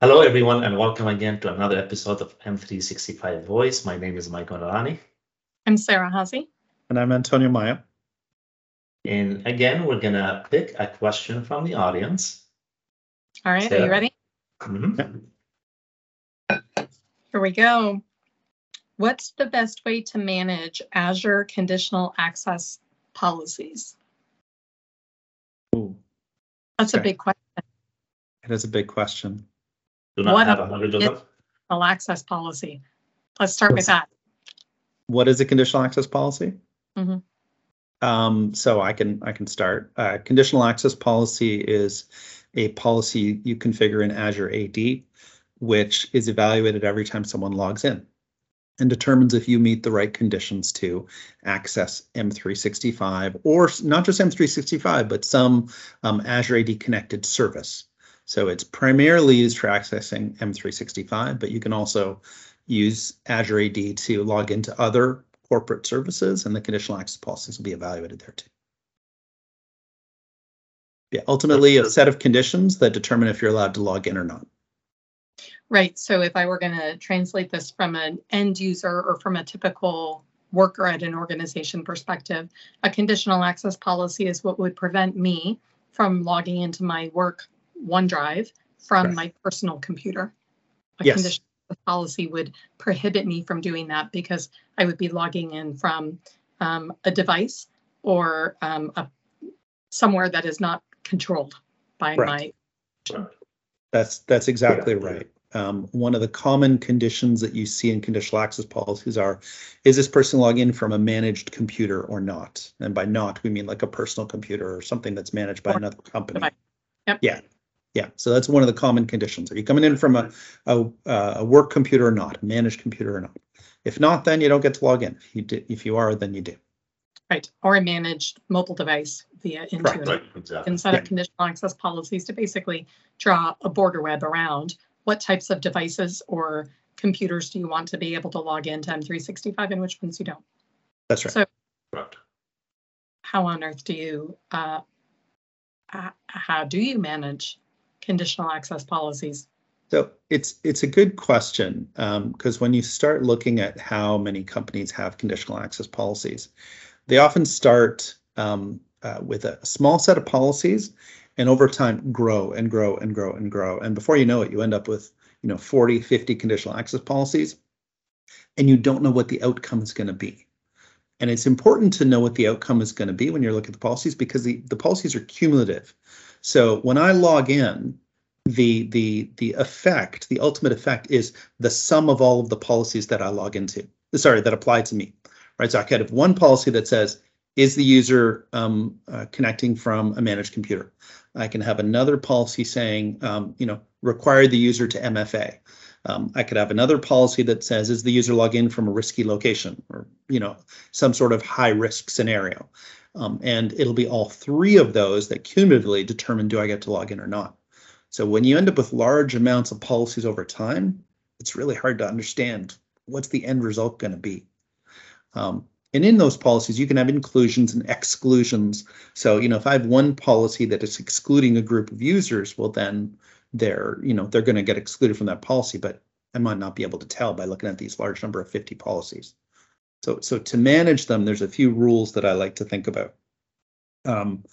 Hello, everyone, and welcome again to another episode of M365 Voice. My name is Michael Maadarani. I'm Sarah Haase. And I'm Antonio Maio. And again, we're going to pick a question from the audience. All right, are you ready? Mhm. Here we go. What's the best way to manage Azure conditional access policies? Ooh, That's a big question. it is a big question. Do not What have a- a hundred of them. Conditional access policy. Let's start with that. What is a conditional access policy? Mhm. Um, so I can I can start. Uh, conditional access policy is a policy you configure in Azure AD, which is evaluated every time someone logs in and determines if you meet the right conditions to access M365 or s- not just M365, but some um, Azure AD connected service. So it's primarily used for accessing M365, but you can also use Azure AD to log into other corporate services and the conditional access policies will be evaluated there too. Yeah, ultimately a set of conditions that determine if you're allowed to log in or not. Right. So if I were going to translate this from an end user or from a typical worker at an organization perspective, a conditional access policy is what would prevent me from logging into my work OneDrive from Right. my personal computer. A Yes. conditional access policy would prohibit me from doing that because I would be logging in from um, a device or um, a, somewhere that is not controlled by Right. my That's that's exactly right. Um, one of the common conditions that you see in conditional access policies are, is this person logging in from a managed computer or not? And by not, we mean like a personal computer or something that's managed by Or another company. Yep. Yeah, yeah. So that's one of the common conditions. Are you coming in from a, a, uh, a work computer or not, a managed computer or not? If not, then you don't get to log in. If you do, if you are, then you do. Right, or a managed mobile device via Intune. Right, exactly. And set up Yeah. conditional access policies to basically draw a border web around what types of devices or computers do you want to be able to log into M365 and which ones you don't. That's right. So Correct. how on earth do you, uh, uh, how do you manage conditional access policies? So it's it's a good question because when you start looking at how many companies have conditional access policies, they often start um, uh, with a small set of policies and over time grow and grow and grow and grow. And before you know it, you end up with you know 40, 50 conditional access policies and you don't know what the outcome is going to be. And it's important to know what the outcome is going to be when you're looking at the policies because the, the policies are cumulative. So when I log in, the the the effect, the ultimate effect is the sum of all of the policies that I log into. Sorry, that apply to me. Right. So I could have one policy that says, is the user um, uh, connecting from a managed computer? I can have another policy saying, um, you know, require the user to MFA. Um, I could have another policy that says, is the user log in from a risky location or, you know, some sort of high risk scenario. Um, and it'll be all three of those that cumulatively determine do I get to log in or not. So when you end up with large amounts of policies over time, it's really hard to understand what's the end result going to be. Um, and in those policies, you can have inclusions and exclusions. So, you know, if I have one policy that is excluding a group of users, well, then they're, you know, they're going to get excluded from that policy, but I might not be able to tell by looking at these large number of 50 policies. So, so to manage them, there's a few rules that I like to think about. Um,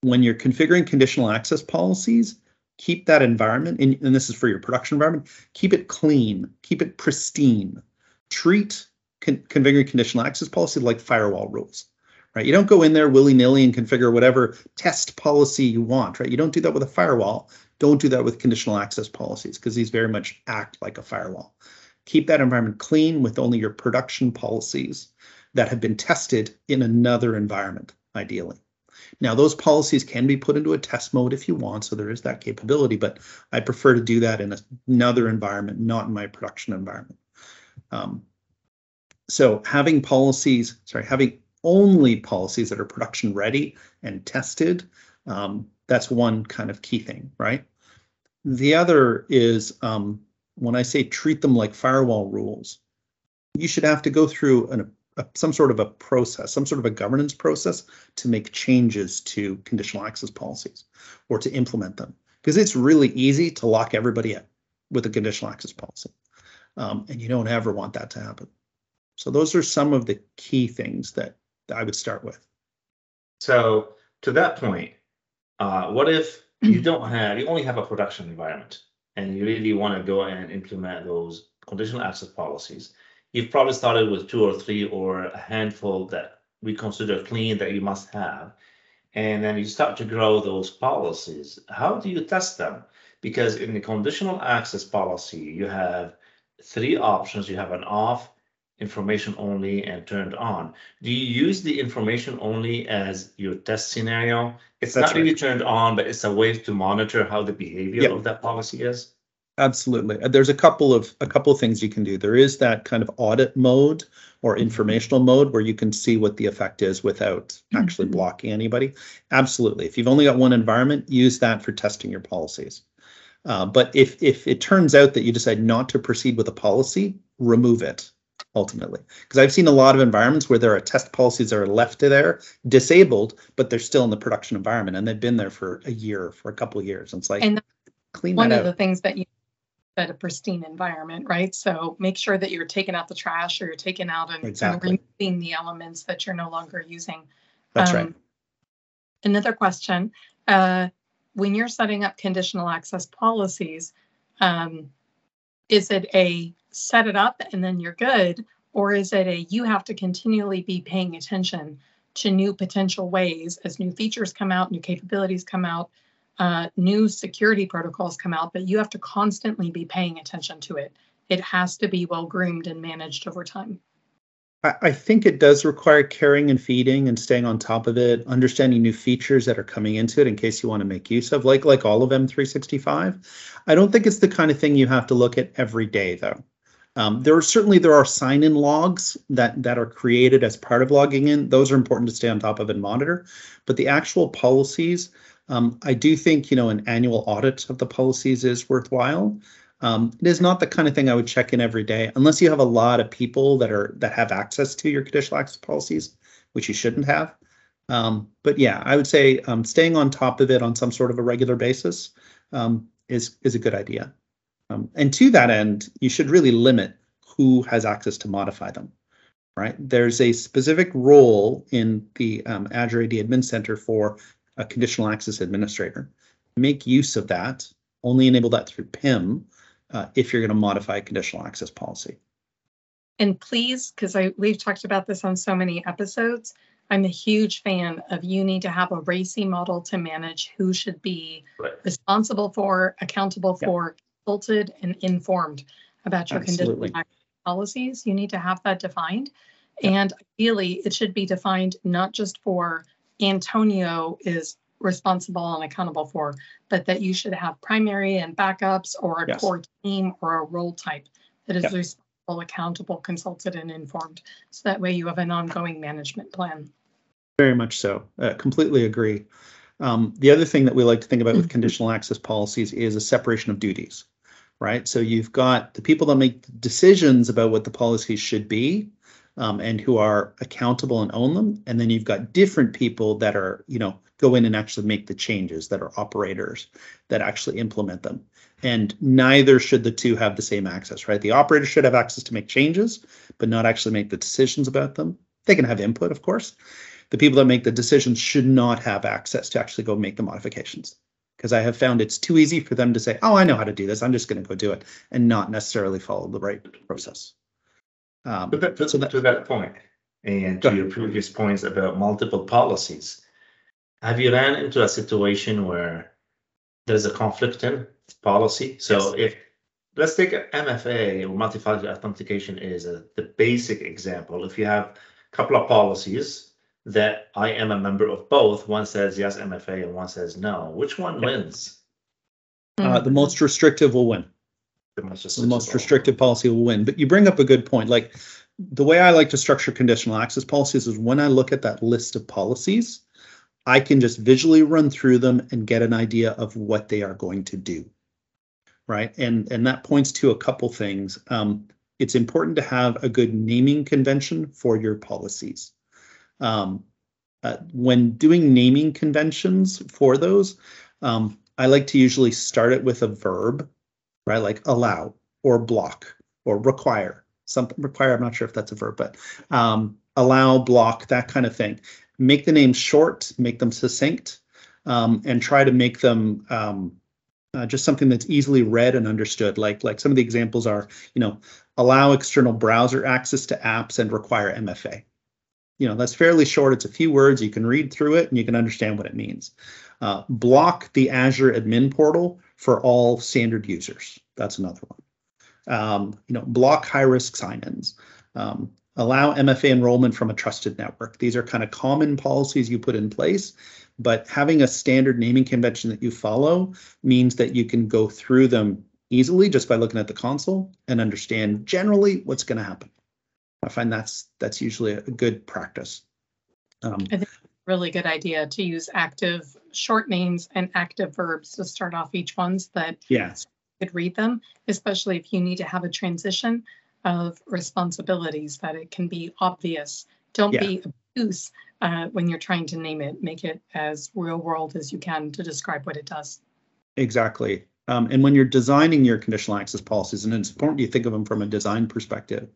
when you're configuring conditional access policies, keep that environment, and, and this is for your production environment, keep it clean, keep it pristine. Treat con- configuring conditional access policy like firewall rules, right? You don't go in there willy nilly and configure whatever test policy you want, right? You don't do that with a firewall. Don't do that with conditional access policies because these very much act like a firewall. Keep that environment clean with only your production policies that have been tested in another environment, ideally. Now, those policies can be put into a test mode if you want, so there is that capability, but I prefer to do that in another environment, not in my production environment. Um, so having policies, sorry, having only policies that are production ready and tested, um, that's one kind of key thing, right? The other is um, when I say treat them like firewall rules, you should have to go through an, a, some sort of a process, some sort of a governance process to make changes to conditional access policies or to implement them. because it's really easy to lock everybody in with a conditional access policy. Um, and you don't ever want that to happen. So those are some of the key things that I would start with. So to that point, uh, what if you don't have, you only have a production environment and you really want to go and implement those conditional access policies? You've probably started with two or three or a handful that we consider clean that you must have. And then you start to grow those policies. How do you test them? Because in the conditional access policy, you have three options. You have an off, information only, and turned on. Do you use the information only as your test scenario? It's That's not really turned on, but it's a way to monitor how the behavior Yep. of that policy is. Absolutely. Uh, There's a couple of a couple of things you can do. There is that kind of audit mode or informational mode where you can see what the effect is without actually Mhm. blocking anybody. Absolutely. If you've only got one environment, use that for testing your policies. Uh, but if if it turns out that you decide not to proceed with a policy, remove it ultimately. Because I've seen a lot of environments where there are test policies that are left there disabled, but they're still in the production environment and they've been there for a year, for a couple of years. And it's like And clean one of the things that you at a pristine environment, right? So make sure that you're taking out the trash or you're taking out and, Exactly. removing the elements that you're no longer using. That's right. Um, Another question, uh, when you're setting up conditional access policies, um, is it a set it up and then you're good? Or is it a, you have to continually be paying attention to new potential ways as new features come out, new capabilities come out, uh, new security protocols come out, but you have to constantly be paying attention to it. It has to be well groomed and managed over time. I, think it does require caring and feeding and staying on top of it, understanding new features that are coming into it in case you want to make use of, like like all of M365. I don't think it's the kind of thing you have to look at every day, though. Um, there are certainly there are sign-in logs that that are created as part of logging in. Those are important to stay on top of and monitor. But the actual policies, um, I do think you know an annual audit of the policies is worthwhile. Um, it is not the kind of thing I would check in every day unless you have a lot of people that are that have access to your conditional access policies, which you shouldn't have. Um, but yeah, I would say um, staying on top of it on some sort of a regular basis um, is is a good idea. Um, and to that end, you should really limit who has access to modify them. Right? There's a specific role in the um, Azure AD Admin Center for a conditional access administrator. Make use of that. Only enable that through PIM uh, if you're going to modify a conditional access policy. And please, because I we've talked about this on so many episodes, I'm a huge fan of you need to have a RACI model to manage who should be Right. responsible for, accountable Yeah. for, consulted, and informed about your conditional Absolutely. access policies. You need to have that defined. And ideally, it should be defined not just for Antonio is responsible and accountable for, but that you should have primary and backups or a Yes. core team or a role type that is Yep. responsible, accountable, consulted, and informed. So that way you have an ongoing management plan. Very much so. Uh, completely agree. Um, the other thing that we like to think about with conditional access policies is a separation of duties, right? So you've got the people that make decisions about what the policies should be um, and who are accountable and own them. And then you've got different people that are, you know, go in and actually make the changes that are operators that actually implement them. And neither should the two have the same access, right? The operator should have access to make changes, but not actually make the decisions about them. They can have input, of course, the people that make the decisions should not have access to actually go make the modifications. Because I have found it's too easy for them to say, oh, I know how to do this. I'm just going to go do it and not necessarily follow the right process. Um, To that, to, So that- to that point, and to your previous points about multiple policies, have you ran into a situation where there's a conflict in policy? So if, let's take MFA or multi-factor authentication is a, the basic example. If you have a couple of policies that I am a member of both, one says yes MFA and one says no, which one Yeah. wins? uh, the most restrictive will win. The most the most restrictive. restrictive policy will win. But you bring up a good point. Like the way I like to structure conditional access policies is when I look at that list of policies, I can just visually run through them and get an idea of what they are going to do. Right. And and that points to a couple things. Um, it's important to have a good naming convention for your policies. Um, uh, when doing naming conventions for those, um, I like to usually start it with a verb, right? Like allow or block or require. Something require, I'm not sure if that's a verb, but um, allow, block, that kind of thing. Make the names short, make them succinct, um, and try to make them um, uh, just something that's easily read and understood. Like like some of the examples are, you know, allow external browser access to apps and require MFA. You know, that's fairly short. It's a few words. You can read through it and you can understand what it means. Uh, block the Azure admin portal for all standard users. That's another one. Um, you know, block high risk sign-ins. Um, allow MFA enrollment from a trusted network. These are kind of common policies you put in place, but having a standard naming convention that you follow means that you can go through them easily just by looking at the console and understand generally what's going to happen. I find that's that's usually a good practice. Um, I think really good idea to use active short names and active verbs to start off each ones that yeah, could read them, especially if you need to have a transition of responsibilities that it can be obvious. Don't Yeah. be obtuse uh, when you're trying to name it. Make it as real world as you can to describe what it does. Exactly. Um, and when you're designing your conditional access policies, and it's important you think of them from a design perspective,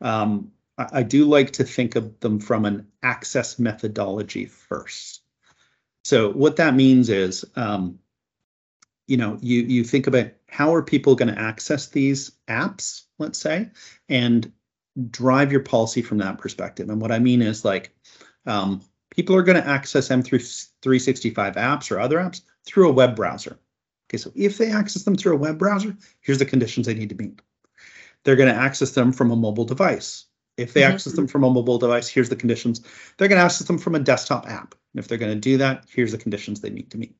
um, I, I do like to think of them from an access methodology first. So what that means is, um, you know, you you think about how are people going to access these apps, let's say, and drive your policy from that perspective. And what I mean is like, um, people are going to access M365 apps or other apps through a web browser. Okay, so if they access them through a web browser, here's the conditions they need to meet. They're going to access them from a mobile device. If they Mhm. access them from a mobile device, here's the conditions. They're going to access them from a desktop app. And if they're going to do that, here's the conditions they need to meet.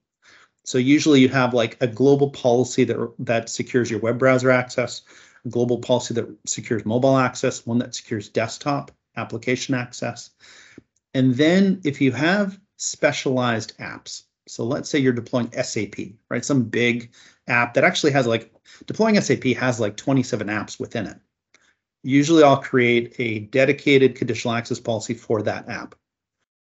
So usually you have like a global policy that that secures your web browser access, a global policy that secures mobile access, one that secures desktop application access. And then if you have specialized apps, so let's say you're deploying SAP, right? Some big app that actually has like deploying SAP has like 27 apps within it. Usually I'll create a dedicated conditional access policy for that app,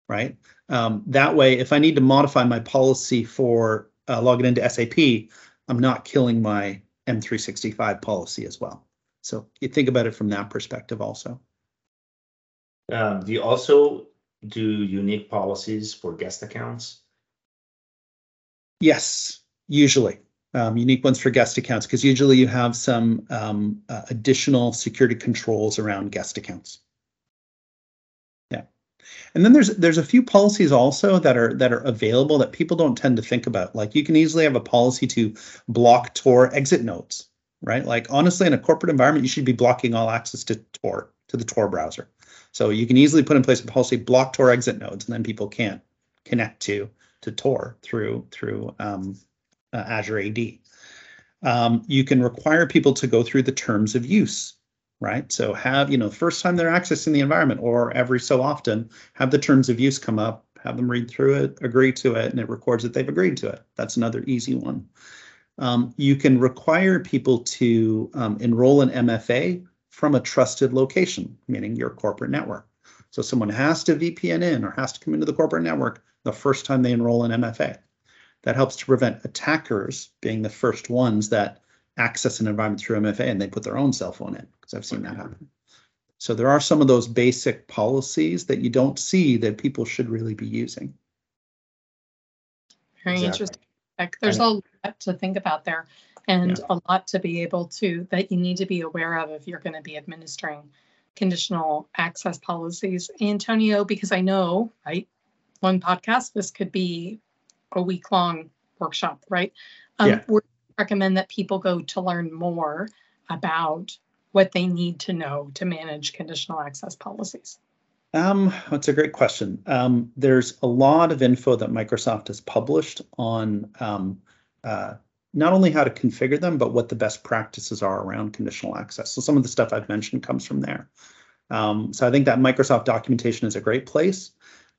right? Um, that way, if I need to modify my policy for uh, logging into SAP, I'm not killing my M365 policy as well. So you think about it from that perspective also. Um, do you also do unique policies for guest accounts? Yes, usually um, unique ones for guest accounts because usually you have some um, uh, additional security controls around guest accounts. Yeah, and then there's there's a few policies also that are that are available that people don't tend to think about. Like you can easily have a policy to block Tor exit nodes, right? Like honestly, in a corporate environment, you should be blocking all access to Tor to the Tor browser. So you can easily put in place a policy block Tor exit nodes, and then people can't connect to to Tor through through um, uh, Azure AD. Um, you can require people to go through the terms of use, right? So have you know first time they're accessing the environment, or every so often have the terms of use come up, have them read through it, agree to it, and it records that they've agreed to it. That's another easy one. Um, you can require people to um, enroll in MFA from a trusted location, meaning your corporate network. So someone has to VPN in or has to come into the corporate network the first time they enroll in MFA. That helps to prevent attackers being the first ones that access an environment through MFA and they put their own cell phone in, because I've seen that happen. So there are some of those basic policies that you don't see that people should really be using. Very Exactly. interesting. There's a lot to think about there and Yeah. a lot to be able to, that you need to be aware of if you're going to be administering conditional access policies. Antonio, because I know, right, one podcast, this could be a week long workshop, right? Um, Yeah. We recommend that people go to learn more about what they need to know to manage conditional access policies. Um, that's a great question. Um, there's a lot of info that Microsoft has published on um, uh, not only how to configure them, but what the best practices are around conditional access. So some of the stuff I've mentioned comes from there. Um, so I think that Microsoft documentation is a great place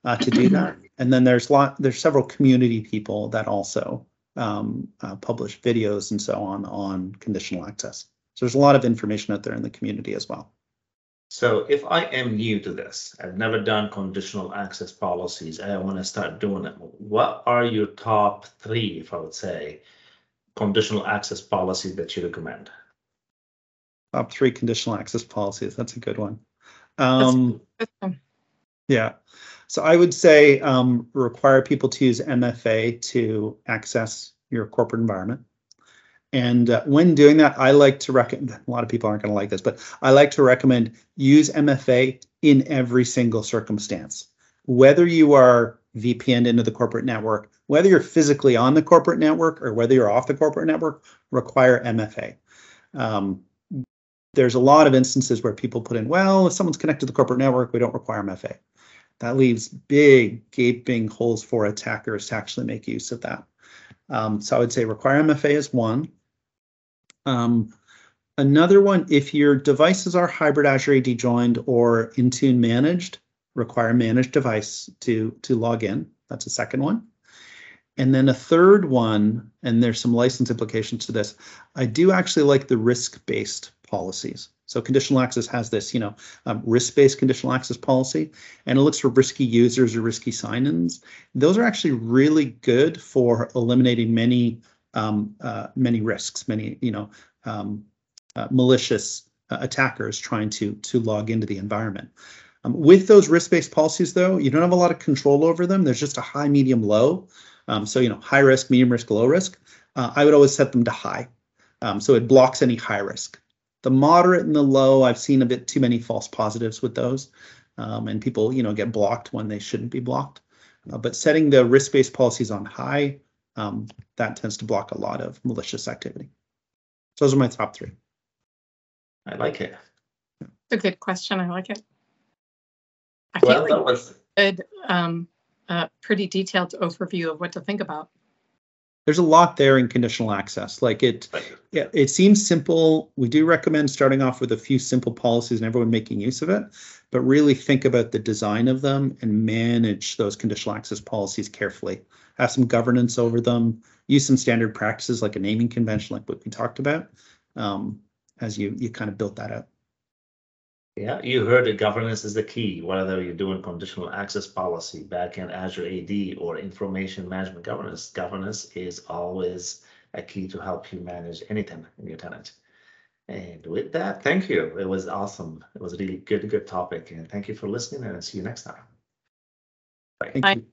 uh, to do that. And then there's a lot there's several community people that also um, uh, publish videos and so on on conditional access. So there's a lot of information out there in the community as well. So if I am new to this, I've never done conditional access policies, I want to start doing it. What are your top three, if I would say, conditional access policies that you recommend? Top three conditional access policies. That's a good one. That's- Um, Um, yeah. So I would say um, require people to use MFA to access your corporate environment. And uh, when doing that, I like to recommend, a lot of people aren't going to like this, but I like to recommend use MFA in every single circumstance. Whether you are VPN into the corporate network, whether you're physically on the corporate network or whether you're off the corporate network, require MFA. Um, there's a lot of instances where people put in, well, if someone's connected to the corporate network, we don't require MFA. That leaves big gaping holes for attackers to actually make use of that. Um, so I would say require MFA is one. Um, another one, if your devices are hybrid Azure AD joined or Intune managed, require managed device to, to log in. That's a second one. And then a third one, and there's some license implications to this. I do actually like the risk-based policies. So conditional access has this, you know, um, risk-based conditional access policy, and it looks for risky users or risky sign-ins. Those are actually really good for eliminating many, um, uh, many risks, many, you know, um, uh, malicious uh, attackers trying to to log into the environment. Um, with those risk-based policies, though, you don't have a lot of control over them. There's just a high, medium, low. Um, so you know, high risk, medium risk, low risk. Uh, I would always set them to high, um, so it blocks any high risk. The moderate and the low, I've seen a bit too many false positives with those, um, and people, you know, get blocked when they shouldn't be blocked. Uh, but setting the risk-based policies on high, um, that tends to block a lot of malicious activity. So those are my top three. I like it. It's a good question. I like it. I Well, think that was, good, um, a pretty detailed overview of what to think about. There's a lot there in conditional access. Like it, Yeah, it seems simple. We do recommend starting off with a few simple policies and everyone making use of it, but really think about the design of them and manage those conditional access policies carefully. Have some governance over them, use some standard practices like a naming convention, like what we talked about, um, as you you kind of build that out. Yeah, you heard that governance is the key, whether you're doing conditional access policy, backend Azure AD or information management governance. Governance is always a key to help you manage anything in your tenant. And with that, thank you. It was awesome. It was a really good, good topic. And thank you for listening and see you next time. Thank Bye. you.